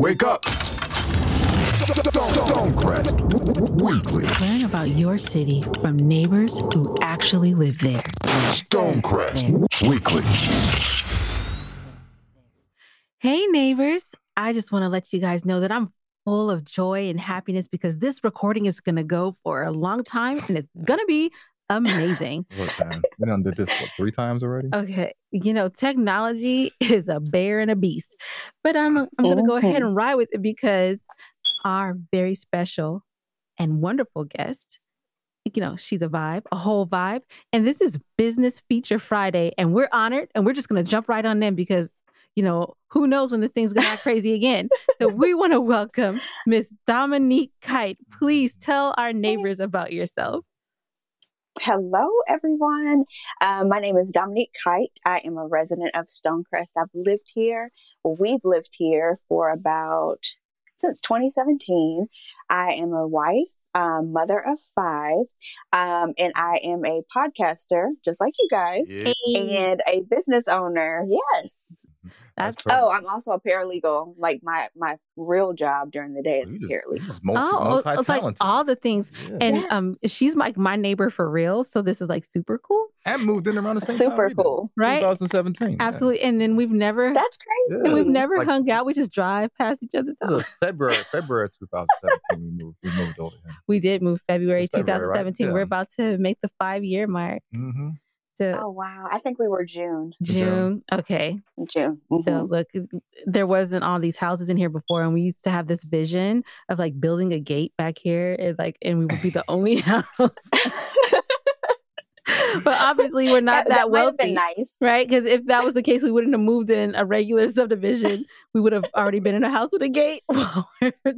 Wake up! Stonecrest Weekly. Learn about your city from neighbors who actually live there. Stonecrest Weekly. Hey, neighbors. I just want to let you guys know that I'm full of joy and happiness because this recording is going to go for a long time and it's going to be amazing. Look, man, uh, we done did this what, three times already. Okay, you know, technology is a bear and a beast, but I'm I'm going to go ahead and ride with it because our very special and wonderful guest, you know, she's a vibe, a whole vibe, and this is Business Feature Friday, and we're honored, and we're just going to jump right on them because. You know, who knows when the thing's gonna act crazy again? So we want to welcome Miss Dominique Kite. Please tell our neighbors about yourself. Hello, everyone. Um, my name is Dominique Kite. I am a resident of Stonecrest. I've lived here. Well, we've lived here for about since 2017. I am a wife, um, mother of five, um, and I am a podcaster, just like you guys, Yeah. and a business owner. Yes. That's perfect. Oh, I'm also a paralegal. Like my my real job during the day is just, paralegal. you just multi, oh, it's like multi-talented. all the things. Yeah. And um, she's like my neighbor for real. So this is like super cool, and moved in around the same time. Super we cool. right? 2017. yeah. Absolutely. And then we've never, That's crazy. and we've never Like- hung out. We just drive past each other's house. February, February 2017. we moved. We moved over here. We did move February It's February, right? 2017. We're about to make the five year mark. Mm-hmm. So Oh wow! I think we were June. June. Okay. June. So Mhm. look, there wasn't all these houses in here before, and we used to have this vision of like building a gate back here, and like, and we would be the only house. but obviously, we're not that, might have wealthy, been nice. right? Because if that was the case, we wouldn't have moved in a regular subdivision. We would have already been in a house with a gate.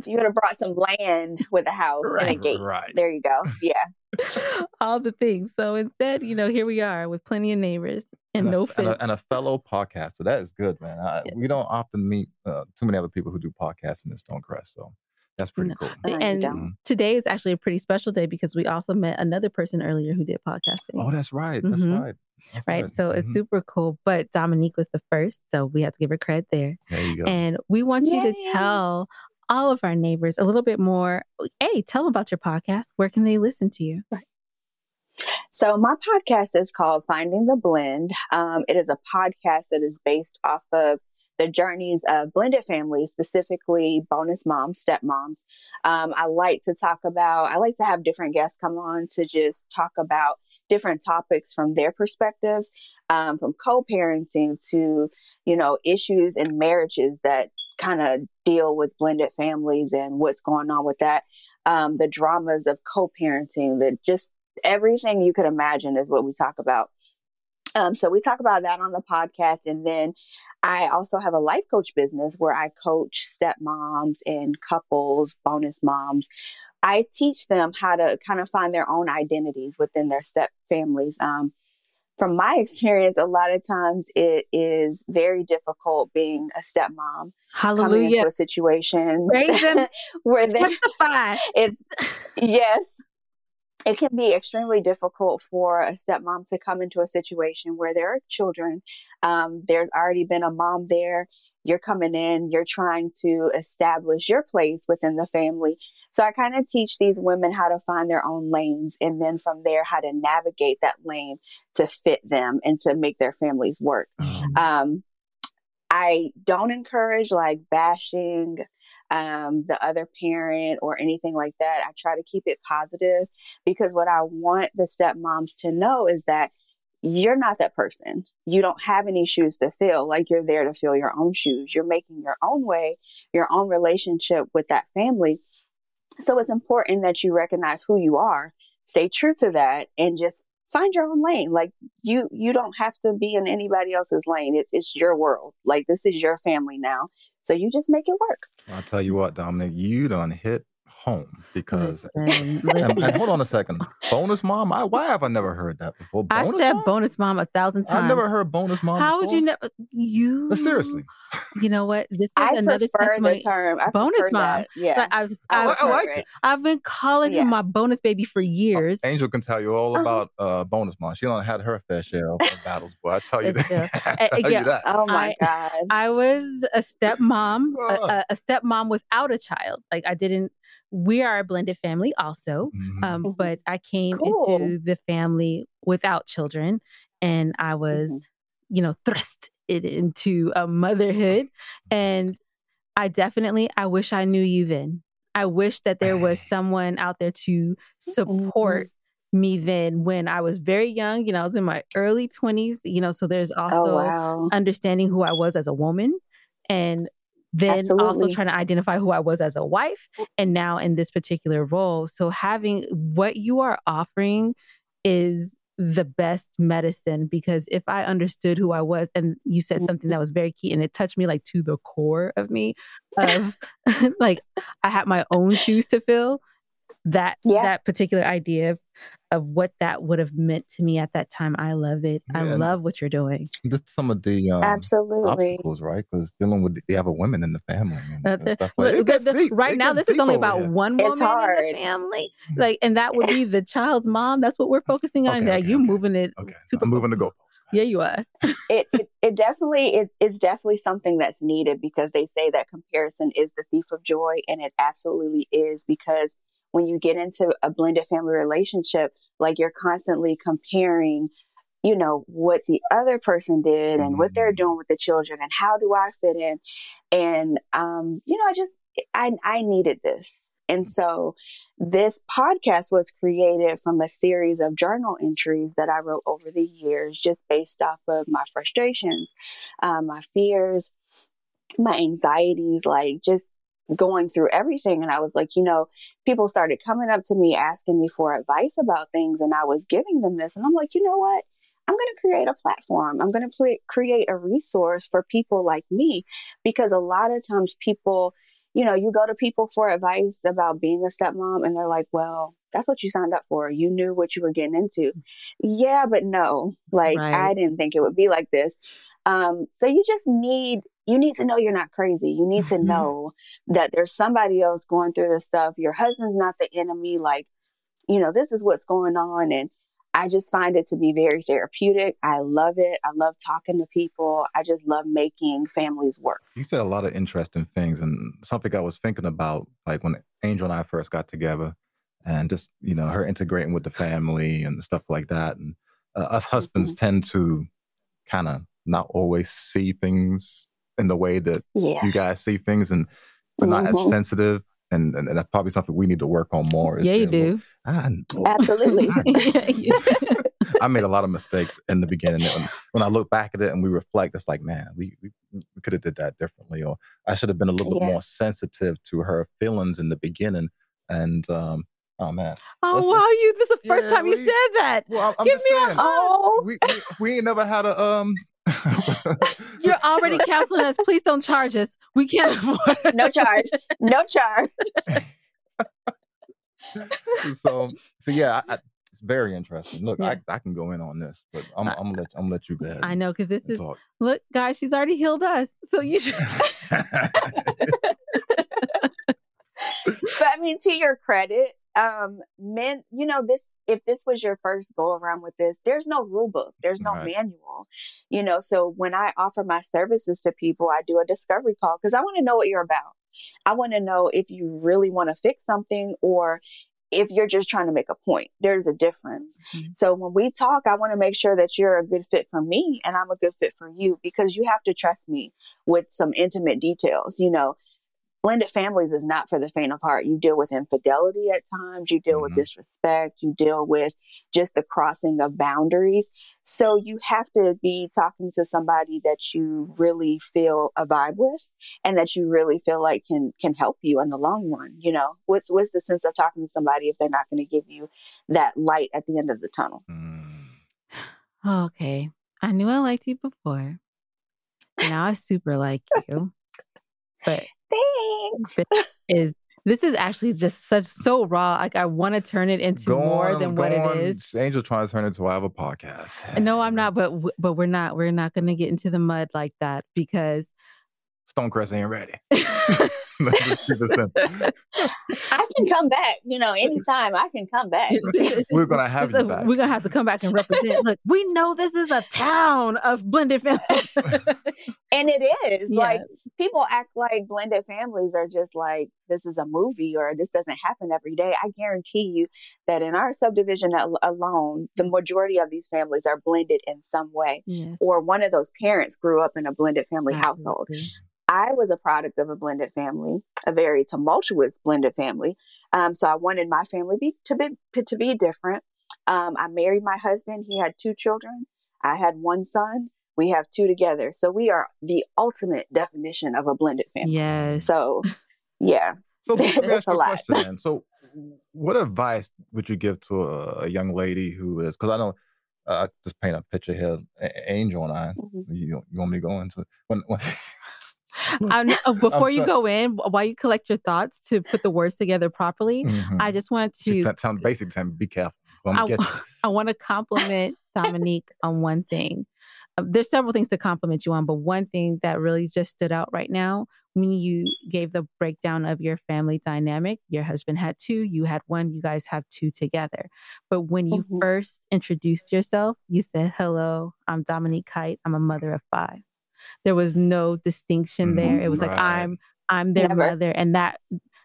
You would have brought some land with a house and a gate. Right. There you go. Yeah. all the things. So instead, you know, here we are with plenty of neighbors and, no a, fence. and, a, and a fellow podcaster. That is good, man. I, We don't often meet uh, too many other people who do podcasts in this Stonecrest, so that's pretty No. cool. And don't. today is actually a pretty special day because we also met another person earlier who did podcasting. Oh, that's right. That's Mhm. right. That's right. So it's Mhm. super cool. But Dominique was the first. So we have to give her credit there. There you go. And we want you to tell all of our neighbors a little bit more. Hey, tell them about your podcast. Where can they listen to you? Right. So my podcast is called Finding the Blend. Um, it is a podcast that is based off of the journeys of blended families, specifically bonus moms, stepmoms. Um, I like to talk about. I like to have different guests come on to just talk about different topics from their perspectives, um, from co-parenting to you know issues in marriages that kind of deal with blended families and what's going on with that. Um, the dramas of co-parenting, the just everything you could imagine is what we talk about. Um, so we talk about that on the podcast, and then I also have a life coach business where I coach stepmoms and couples, bonus moms. I teach them how to kind of find their own identities within their step families. Um, from my experience, a lot of times it is very difficult being a stepmom coming Hallelujah. into a situation where they Testify. it's yes it can be extremely difficult for a stepmom to come into a situation where there are children um, there's already been a mom there you're coming in you're trying to establish your place within the family. So i kind of teach these women how to find their own lanes and then from there how to navigate that lane to fit them and to make their families work. Um, um, I don't encourage like bashing um, the other parent or anything like that. I try to keep it positive because what I want the stepmoms to know is that you're not that person. You don't have any shoes to fill. Like you're there to fill your own shoes. You're making your own way, your own relationship with that family. So it's important that you recognize who you are, stay true to that, and just find your own lane. Like you, you don't have to be in anybody else's lane. It's it's your world. Like this is your family now. So you just make it work. I'll tell you what, Dominic, you done hit home because. Listen, And, listen. and hold on a second. Bonus mom? I, why have I never heard that before? I Bonus said mom? bonus mom a thousand times. I've never heard bonus mom. How would you never? You But seriously, You know what? This is I another prefer testimony. the term. I bonus mom. that. Yeah. But I've, I, I've, li- I like it. I've been calling Yeah. him my bonus baby for years. Angel can tell you all Uh-huh. about uh, bonus mom. She done had her fair share of of battles, boy. I tell you that. I uh, tell yeah, you that. Oh my god. I was a stepmom, a, a, a stepmom without a child. Like I didn't. We are a blended family, also. Mhm. Um, Mhm. but I came Cool. into the family without children, and I was, Mm-hmm. you know, thrust it into a motherhood. And I definitely, I wish I knew you then. I wish that there was someone out there to support me then when I was very young. You know, I was in my early twenties. You know, so there's also oh wow. understanding who I was as a woman and then also trying to identify who I was as a wife and now in this particular role. So having what you are offering is the best medicine because if I understood who I was and you said mm-hmm. something that was very key and it touched me like to the core of me of like I had my own shoes to fill that Yeah. that particular idea of, of what that would have meant to me at that time I love it I Yeah, and- love what you're doing Just some of the um, Absolutely. obstacles, right? Because dealing with the other women in the family Uh, the- stuff Look, the- the- right It now, this is only about here. one It's woman in the family, like, and that would be the child's mom. That's what we're focusing on. Okay, yeah, okay, you okay. moving it. Okay, super I'm moving the goalposts. Yeah, you are. it, it it definitely it, it's definitely something that's needed because they say that comparison is the thief of joy and it absolutely is because when you get into a blended family relationship like you're constantly comparing you know what the other person did and what they're Mhm. doing with the children and how do I fit in and um you know I just I I needed this and so this podcast was created from a series of journal entries that I wrote over the years, just based off of my frustrations, uh, my fears, my anxieties, like just going through everything. And I was like, you know, people started coming up to me asking me for advice about things, and I was giving them this. And I'm like, you know what? I'm going to create a platform. I'm going to pl- create a resource for people like me because a lot of times people, you know, you go to people for advice about being a stepmom and they're like, well, that's what you signed up for. You knew what you were getting into. Yeah, but no, like Right. I didn't think it would be like this. Um, so you just need, you need to know you're not crazy. You need to Mhm. know that there's somebody else going through this stuff. Your husband's not the enemy. Like, you know, this is what's going on. And I just find it to be very therapeutic. I love it. I love talking to people. I just love making families work. You said a lot of interesting things, and something I was thinking about, like when Angel and I first got together, and just you know her integrating with the family and stuff like that. And uh, us husbands tend to kind of not always see things in the way that Yeah. you guys see things, and we're not as Mhm. sensitive. And, and, and that's probably something we need to work on more. Yeah, you being a little- do. I know. Absolutely. I made a lot of mistakes in the beginning. And when I look back at it and we reflect, it's like, man, we we, we could have did that differently, or I should have been a little bit more sensitive to her feelings in the beginning. And um, oh man, oh Listen. wow, you! This is the first Yeah, time you said that. well, I'm, I'm Give just me a saying, Oh, we, we we ain't never had a um. You're already counseling us. Please don't charge us. We can't afford. no charge. No charge. so so yeah, I, I, it's very interesting. Look, Yeah. I, I can go in on this, but I'm I- I'm gonna let I'm gonna let you go ahead. I know because this is talk. look, guys. She's already healed us, so you should. but I mean, to your credit, um, men, you know, this, if this was your first go around with this, there's no rule book, there's no Right. manual, you know. So when I offer my services to people, I do a discovery call because I want to know what you're about. I want to know if you really want to fix something or if you're just trying to make a point. There's a difference. Mhm. So when we talk, I want to make sure that you're a good fit for me and I'm a good fit for you because you have to trust me with some intimate details, you know blended families is not for the faint of heart. You deal with infidelity at times, you deal with Mhm. disrespect, you deal with just the crossing of boundaries. So you have to be talking to somebody that you really feel a vibe with and that you really feel like can can help you in the long run. You know, what's what's the sense of talking to somebody if they're not going to give you that light at the end of the tunnel? Mm. okay, I knew I liked you before. Now I super like you, but Thanks. is This is actually just such so raw. Like I want to turn it into Go more on, than what on. it is. Angel trying to turn it into I have a podcast. Uh, no, I'm not. But but we're not. We're not going to get into the mud like that because Stonecrest ain't ready. Let's just keep it simple. I can come back. You know, anytime I can come back. We're gonna have It's you a- back. We're gonna have to come back and represent. Look, we know this is a town of blended families. And it is Yeah. like people act like blended families are just like this is a movie or this doesn't happen every day. I guarantee you that in our subdivision al- alone, the majority of these families are blended in some way, yes, or one of those parents grew up in a blended family household. I was a product of a blended family, a very tumultuous blended family. Um, so I wanted my family be, to be to be different. Um, I married my husband. He had two children. I had one son. We have two together. So we are the ultimate definition of a blended family. Yes. So, yeah. So That's ask you a a lot. question then. So what advice would you give to a, a young lady who is because I know uh, I just paint a picture here, A- Angel and I. Mhm. You, you want me to go into? When, when I'm, oh, before you go in, while you collect your thoughts to put the words together properly, Mhm. I just wanted to t- sound basic. Tell me, be careful. I'm I, gonna get you. I want to compliment Dominique on one thing. Uh, there's several things to compliment you on, but one thing that really just stood out right now when you gave the breakdown of your family dynamic, your husband had two, you had one, you guys have two together. But when you Mhm. first introduced yourself, you said, Hello, I'm Dominique Kite. I'm a mother of five. There was no distinction there. It was like I'm I'm their Never. mother. And that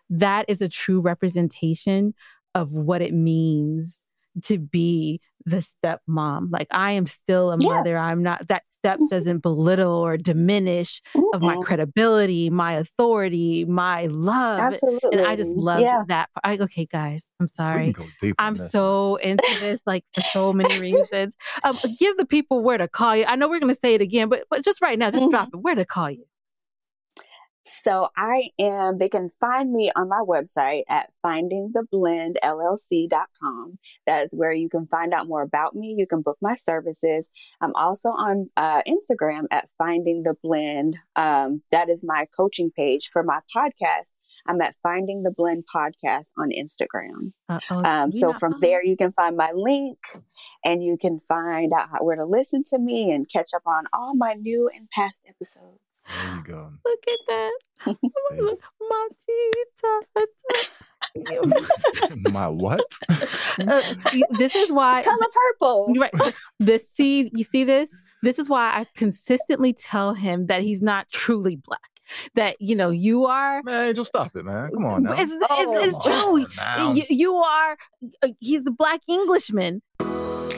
that is a true representation of what it means to be the stepmom. Like I am still a Yeah. mother. I'm not that step doesn't belittle or diminish of my credibility, my authority, my love. Absolutely. And I just loved Yeah. that. I okay, guys, I'm sorry. can go deep. on I'm this. so into this, like for so many reasons. Um, give the people where to call you. I know we're gonna say it again, but but just right now, just drop it. Where to call you? So I am, they can find me on my website at findingtheblendllc.com. That is where you can find out more about me. You can book my services. I'm also on uh, Instagram at Finding the Blend. Um, that is my coaching page for my podcast. I'm at Finding the Blend podcast on Instagram. Um, so know- from oh, there, you can find my link and you can find out how, where to listen to me and catch up on all my new and past episodes. There you go. Look at that. There. My what? Uh, this is why Color purple. You're right. The see, you see this? This is why I consistently tell him that he's not truly black. That you know you are. Man, Angel, stop it, man. Come on now. It's, it's, Oh, it's true. now. You, you are. uh, He's a black Englishman.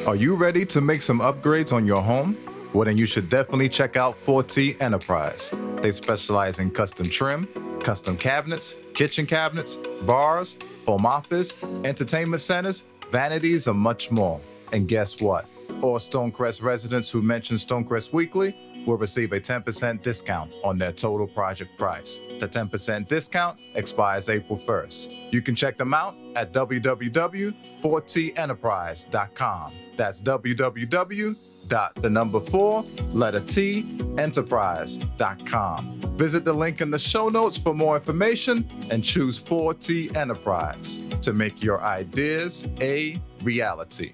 Are you ready to make some upgrades on your home? Well, then you should definitely check out 4T Enterprise. They specialize in custom trim, custom cabinets, kitchen cabinets, bars, home office, entertainment centers, vanities, and much more. And guess what? All Stonecrest residents who mention Stonecrest Weekly will receive a 10% discount on their total project price. The 10% discount expires April 1st. You can check them out at www.4tenterprise.com. That's www dot the number four letter T enterprise.com. Visit the link in the show notes for more information and choose 4T Enterprise to make your ideas a reality.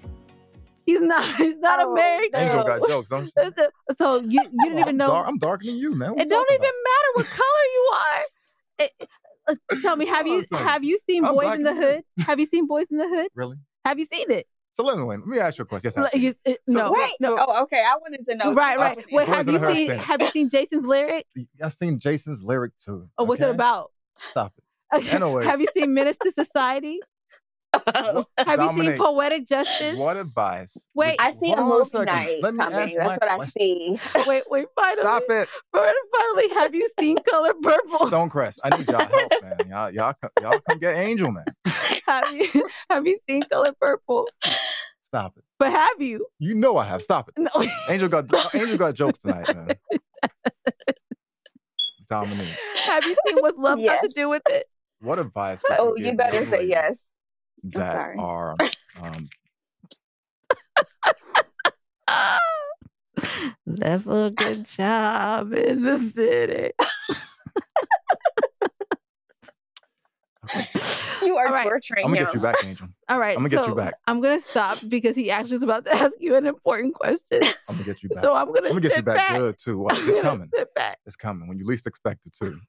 He's not. He's not Oh, American. Angel got jokes, don't you? Listen, So you you didn't even I'm, know. dark, I'm darker than you, man. What It don't talking even matter what color you are. It- uh, tell me, have you have you seen I'm Boys in the and- Hood? Have you seen Boys in the Hood? Really? Have you seen it? So let me win. Let me ask you a question. Yes, Like, I've it. So- no, Wait. no. Oh, okay. I wanted to know. right, right. Boys Wait, in have you seen seen have you seen Jason's lyric? I've seen Jason's lyric too. Or what's it about? Stop it. Okay. Anyways. Have you seen Menace II Society? Have you seen Poetic Justice? What advice? Wait. I see a Hold on a movie second. night Let me coming. That's my what I question. see. Wait, wait, finally. Stop it. Finally, have you seen Color Purple? Stonecrest. I need y'all help, man. Y'all, y'all, come- y'all come get Angel, man. have you have you seen Color Purple? Stop it. But have you? You know I have. Stop it. No. Angel got uh, Angel got jokes tonight, man. Dominique, have you seen What's Love Got to do with it? what advice? would Oh, give you better say yes. That are um. Left a good job in the city. You are All right. torturing I'm gonna him. get you back, Angel. All right. I'm gonna get you back. I'm gonna stop because he actually was about to ask you an important question. I'm gonna get you back. So I'm gonna, I'm gonna get you back, good too. Watch, it's coming. sit back. It's coming when you least expect it to.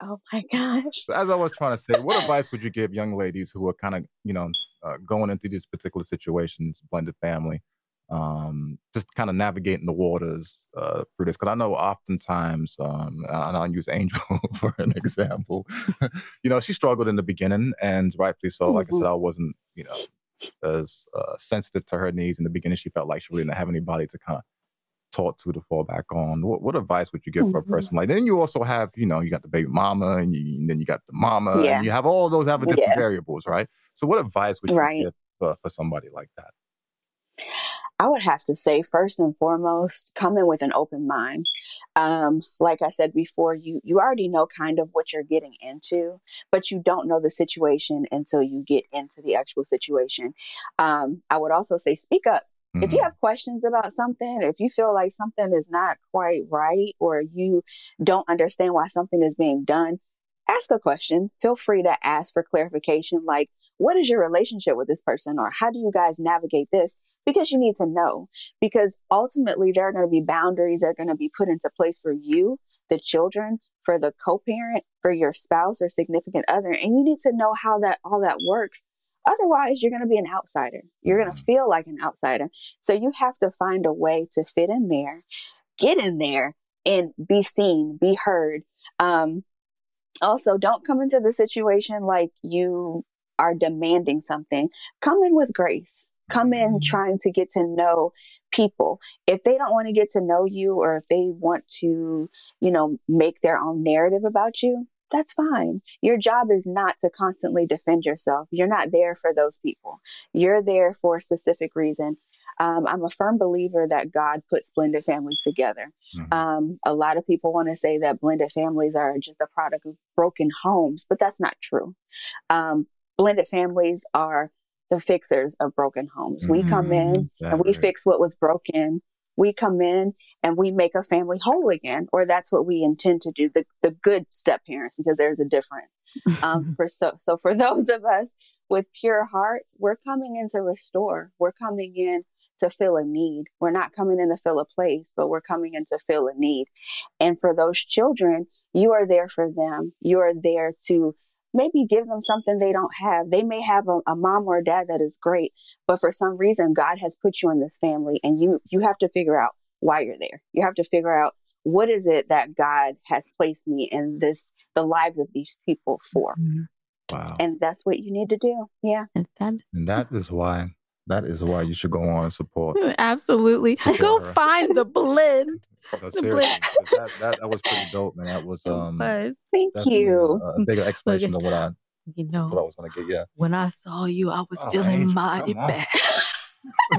Oh my gosh. As I was trying to say, what advice would you give young ladies who are kind of, you know, uh, going into these particular situations, blended family, um, just kind of navigating the waters uh, through this? Because I know oftentimes, um, and I'll use Angel for an example. you know, she struggled in the beginning, and rightfully so. Like I said, I wasn't, you know, as uh, sensitive to her needs in the beginning. She felt like she really didn't have anybody to kind of talk to to fall back on. What, what advice would you give for a Mhm. person like? Then you also have, you know, you got the baby mama, and, you, and then you got the mama, Yeah. and you have all those other different Yeah. variables, right? So, what advice would you Right. give for, for somebody like that? I would have to say, first and foremost, come in with an open mind. Um, like I said before, you you already know kind of what you're getting into, but you don't know the situation until you get into the actual situation. Um, I would also say, speak up. If you Mhm. have questions about something, if you feel like something is not quite right, or you don't understand why something is being done, ask a question. Feel free to ask for clarification, like, what is your relationship with this person, or how do you guys navigate this? Because you need to know. Because ultimately, there are going to be boundaries that are going to be put into place for you, the children, for the co parent, for your spouse or significant other. And you need to know how that all that works. Otherwise, you're going to be an outsider. You're going to Mhm. feel like an outsider. So you have to find a way to fit in there, get in there, and be seen, be heard. Um, also, don't come into the situation like you are demanding something. Come in with grace. Come in Mhm. trying to get to know people. If they don't want to get to know you or if they want to, you know, make their own narrative about you, that's fine. Your job is not to constantly defend yourself. You're not there for those people. You're there for a specific reason. Um, I'm a firm believer that God puts blended families together. Mhm. Um, a lot of people want to say that blended families are just a product of broken homes, but that's not true. Um, blended families are the fixers of broken homes. We come in Mhm. and we That fix what was broken. We come in and we make a family whole again, or that's what we intend to do. The the good step parents, because there's a difference. Um, for so so for those of us with pure hearts, we're coming in to restore. We're coming in to fill a need. We're not coming in to fill a place, but we're coming in to fill a need. And for those children, you are there for them. You are there to maybe give them something they don't have. They may have a, a mom or a dad that is great, but for some reason God has put you in this family and you you have to figure out why you're there. You have to figure out what is it that God has placed me in this the lives of these people for. Mhm. wow. And that's what you need to do. Yeah. And And that is why that is why you should go on and support. absolutely Support go her. find the blend. No, The seriously, 'cause that, that that was pretty dope, man. That was um But Thank you. a, a bigger explanation of what I you know, what I was gonna get. Yeah. when I saw you, I was Oh, feeling Angel, mighty bad.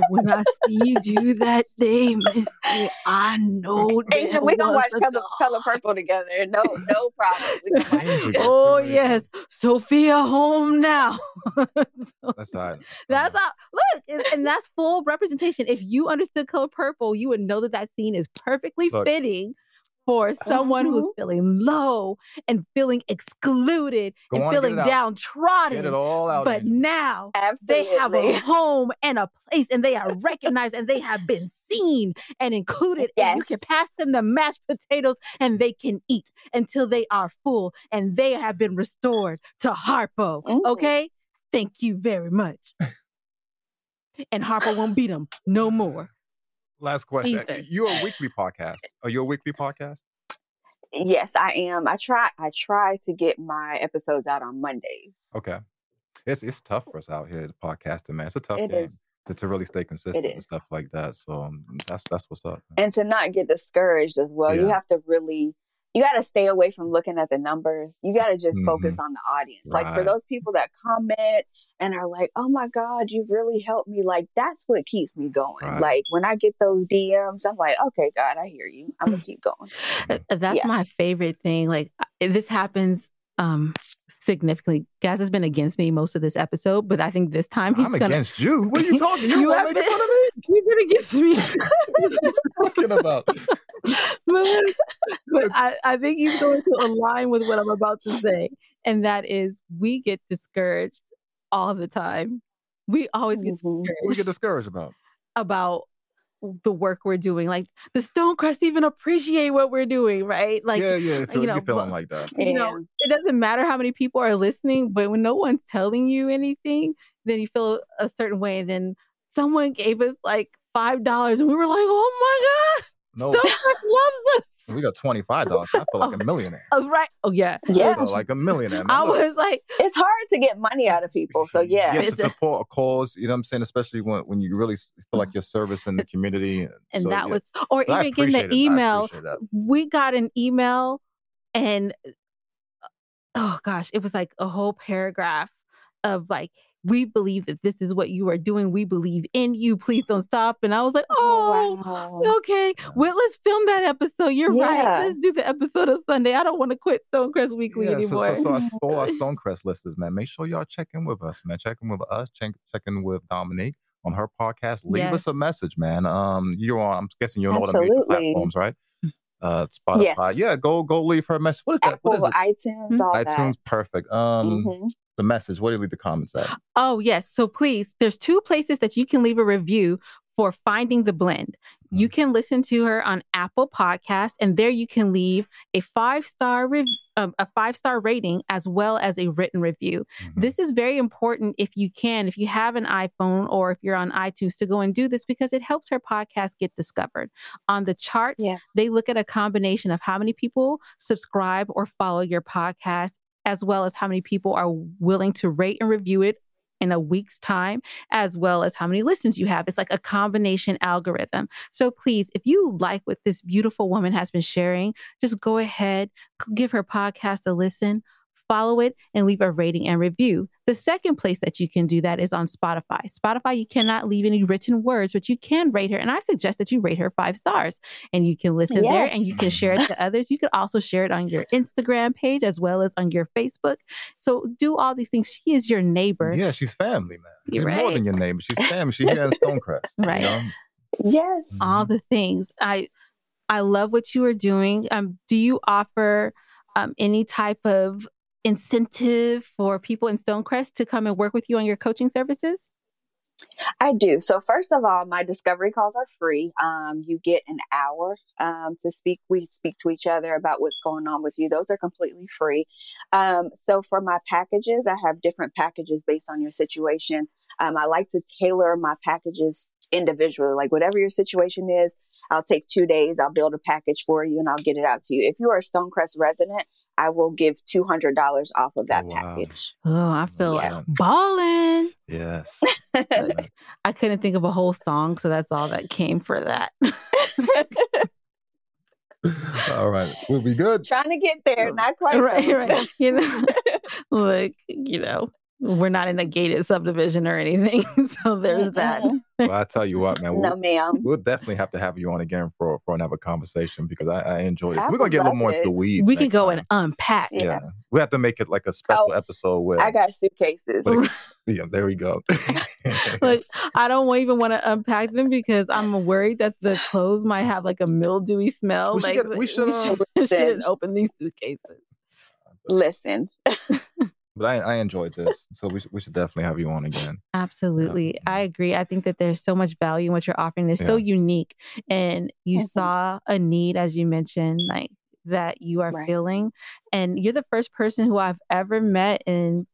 when I see you that day, Missy, I know Angel, there we gonna watch Color, Color Purple together. No, no problem. We gonna watch Angel Oh yes, Sofia home now. So That's all right. that's how. Look, and, and that's full representation. If you understood color purple, you would know that that scene is perfectly Look. fitting for someone who's Mhm. feeling low and feeling excluded Go and on, get feeling it out. downtrodden. Get it all out. but now Absolutely. they have a home and a place and they are recognized and they have been seen and included and you can pass them the mashed potatoes and they can eat until they are full and they have been restored to harpo Mm. okay thank you very much and Harpo won't beat him no more Last question. Ethan. You're a weekly podcast. Are you a weekly podcast? Yes, I am. I try. I try to get my episodes out on Mondays. Okay. It's it's tough for us out here, the podcasting, man. It's a tough It game is, to, to really stay consistent and stuff like that. So um, that's that's what's up. man. and to not get discouraged as well. You have to really. You got to stay away from looking at the numbers. You got to just focus Mhm. on the audience. Like for those people that comment and are like, "Oh my God, you've really helped me." Like that's what keeps me going. Right. Like when I get those DMs, I'm like, "Okay, God, I hear you. I'm gonna keep going." Uh, that's Yeah. my favorite thing like this happens um significantly Gaz has been against me most of this episode but i think this time he's I'm gonna against you. What are you talking? You, You have been- fun of me? You've been against me. What are you talking about? but but I, I think he's going to align with what I'm about to say. and that is we get discouraged all the time. We always get Mhm. discouraged What we get discouraged about? about the work we're doing. Like the Stonecrest even appreciate what we're doing, right? Like yeah, yeah. Feel, you you know, are feeling but- like that. you know, it doesn't matter how many people are listening, but when no one's telling you anything, then you feel a certain way. And then someone gave us like five dollars, and we were like, "Oh my No, god, Stonecrest loves us!" We got twenty five dollars. I feel like a oh, millionaire. Oh, right? Oh yeah, Yeah. feel like a millionaire. Man. I Look, was like, It's hard to get money out of people. So yeah. yeah, to It's a- support a cause. You know what I'm saying? Especially when, when you really feel mm. like you're servicing the community. and So, that yeah. was, or But I even getting the email. we got an email and uh, oh gosh, it was like a whole paragraph of like, we believe that this is what you are doing. We believe in you. Please don't stop. And I was like, oh, wow. okay. Well, let's film that episode. You're Yeah. right. Let's do the episode of Sunday. I don't want to quit Stonecrest Weekly Yeah, anymore. so, so our, all our Stonecrest listeners, man, make sure y'all check in with us, man. Check in with us. Check, check in with Dominique on her podcast. Leave us a message, man. Um, you're on. I'm guessing you're on all the major platforms, right? Uh, Spotify. Yes. Yeah, go go leave her a message. What is that? Apple, What is it? iTunes, all iTunes, perfect. Um, that. Mhm. the message. What do you leave the comments at? Oh, yes. So please, there's two places that you can leave a review for Finding the Blend. You can listen to her on Apple Podcast, and there you can leave a five star rev- um, a five star rating as well as a written review. Mhm. This is very important if you can, if you have an iPhone or if you're on iTunes, to go and do this because it helps her podcast get discovered. On the charts, Yes. they look at a combination of how many people subscribe or follow your podcast, as well as how many people are willing to rate and review it in a week's time, as well as how many listens you have. It's like a combination algorithm. So please, if you like what this beautiful woman has been sharing, just go ahead, give her podcast a listen. Follow it and leave a rating and review. The second place that you can do that is on Spotify. Spotify, you cannot leave any written words, but you can rate her. And I suggest that you rate her five stars and you can listen there and you can share it to others. You can also share it on your Instagram page as well as on your Facebook. So do all these things. She is your neighbor. Yeah, she's family, man. She's You're more than your neighbor. She's family. She's here in Stonecrest. you Right. know? Yes. all the things. I I love what you are doing. Um, do you offer um, any type of incentive for people in Stonecrest to come and work with you on your coaching services? I do. So first of all, my discovery calls are free. Um, you get an hour um, to speak. We speak to each other about what's going on with you. Those are completely free. Um, so for my packages, I have different packages based on your situation. Um, I like to tailor my packages individually. Like whatever your situation is, I'll take two days. I'll build a package for you and I'll get it out to you. If you are a Stonecrest resident, I will give two hundred dollars off of that Wow. package. Oh, I feel Yeah. like balling. Yes. I couldn't think of a whole song, so that's all that came for that. all right. We'll be good. Trying to get there, not quite. right, there. right. You know, like you know, we're not in a gated subdivision or anything, so there's that. Mhm. Well, I tell you what, man. No, We'll, ma'am. we'll definitely have to have you on again for for another conversation because I, I enjoy this. I We're gonna get a little love more into the weeds. We can go time. and unpack. yeah. Yeah. we have to make it like a special Oh, episode where I got suitcases. It- yeah, there we go. like I don't even want to unpack them because I'm worried that the clothes might have like a mildewy smell. We should like get- we should, uh, we shouldn't open these suitcases. Listen, but I, I enjoyed this, so we should, we should definitely have you on again. Absolutely. I agree. I think that there's so much value in what you're offering. It's so unique. And you Mhm. saw a need, as you mentioned, like that you are Right. feeling. And you're the first person who I've ever met in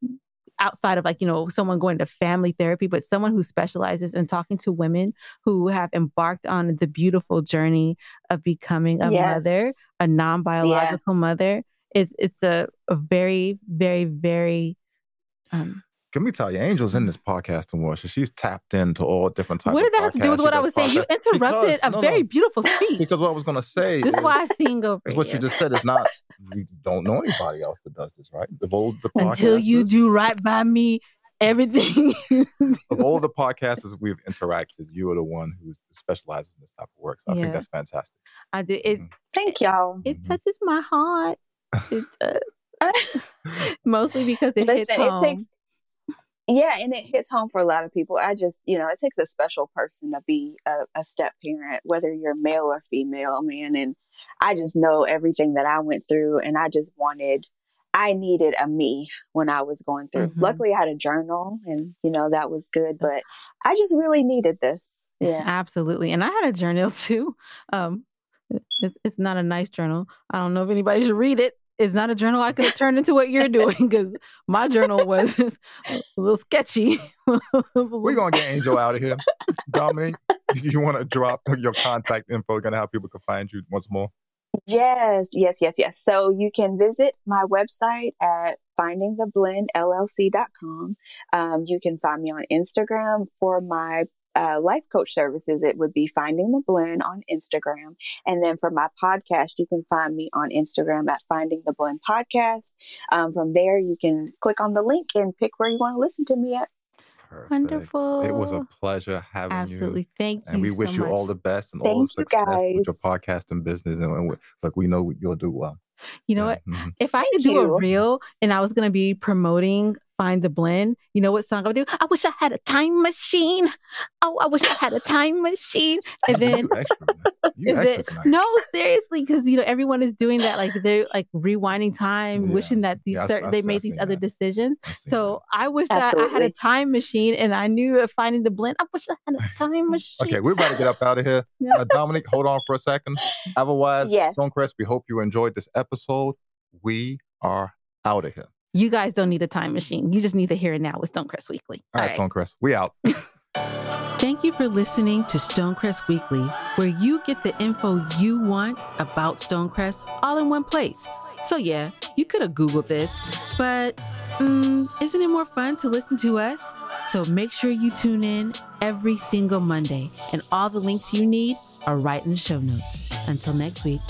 outside of like, you know, someone going to family therapy, but someone who specializes in talking to women who have embarked on the beautiful journey of becoming a mother, a non-biological mother. It's it's a, a very, very, very um, Let me tell you, Angel's in this podcasting world. So she's tapped into all different types. What did that have to do with what I does was saying? You interrupted Because- a no, very no. beautiful speech. Because what I was going to say this is is, why I sing over is what you just said is not. We don't know anybody else that does this, right? Of all the Until you do right by me, everything. of all the podcasters we've interacted, you are the one who specializes in this type of work. So I Yeah. think that's fantastic. I did it. Mhm. Thank y'all. It Mhm. touches my heart. It does. Mostly because it hits Listen, home. it takes. Yeah, and it hits home for a lot of people. I just, you know, it takes a special person to be a, a step parent, whether you're male or female, man. And I just know everything that I went through, and I just wanted, I needed a me when I was going through. Mhm. Luckily, I had a journal, and you know that was good. But I just really needed this. Yeah. Absolutely. And I had a journal too. Um, it's, it's not a nice journal. I don't know if anybody should read it. It's not a journal I could have turned into what you're doing because my journal was a little sketchy. We're gonna get Angel out of here. Dominique, you want to drop your contact info? Gonna how people can find you once more. Yes, yes, yes, yes. So you can visit my website at findingtheblendllc.com. Um, you can find me on Instagram for my uh, life coach services. It would be Finding the Blend on Instagram. And then for my podcast, you can find me on Instagram at Finding the Blend Podcast. Um, from there, you can click on the link and pick where you want to listen to me at. Perfect. Wonderful. It was a pleasure having you. Absolutely. Thank you. And we wish so you much. all the best and all the Thank you, success with your guys. podcasting business. And, and like we know you'll do well. You know Yeah, what? mhm. If I Thank could do a you. reel and I was going to be promoting Find the Blend, you know what song I would do? I wish I had a time machine. Oh, I wish I had a time machine. And then extra, And then- no, seriously, because you know everyone is doing that. Like they're like rewinding time, Yeah. wishing that these Yeah, I- I- they I made these other that. decisions. I seen So I wish that I had a time machine, and I knew of finding the blend. I wish I had a time machine. Okay, we're about to get up out of here. Yeah. Uh, Dominic, hold on for a second. Otherwise, Yes. Stonecrest, we hope you enjoyed this episode. We are out of here. You guys don't need a time machine. You just need to hear it now with Stonecrest Weekly. All right, Stonecrest, we out. Thank you for listening to Stonecrest Weekly, where you get the info you want about Stonecrest all in one place. So, yeah, you could have Googled this, but mm, isn't it more fun to listen to us? So, make sure you tune in every single Monday, and all the links you need are right in the show notes. Until next week.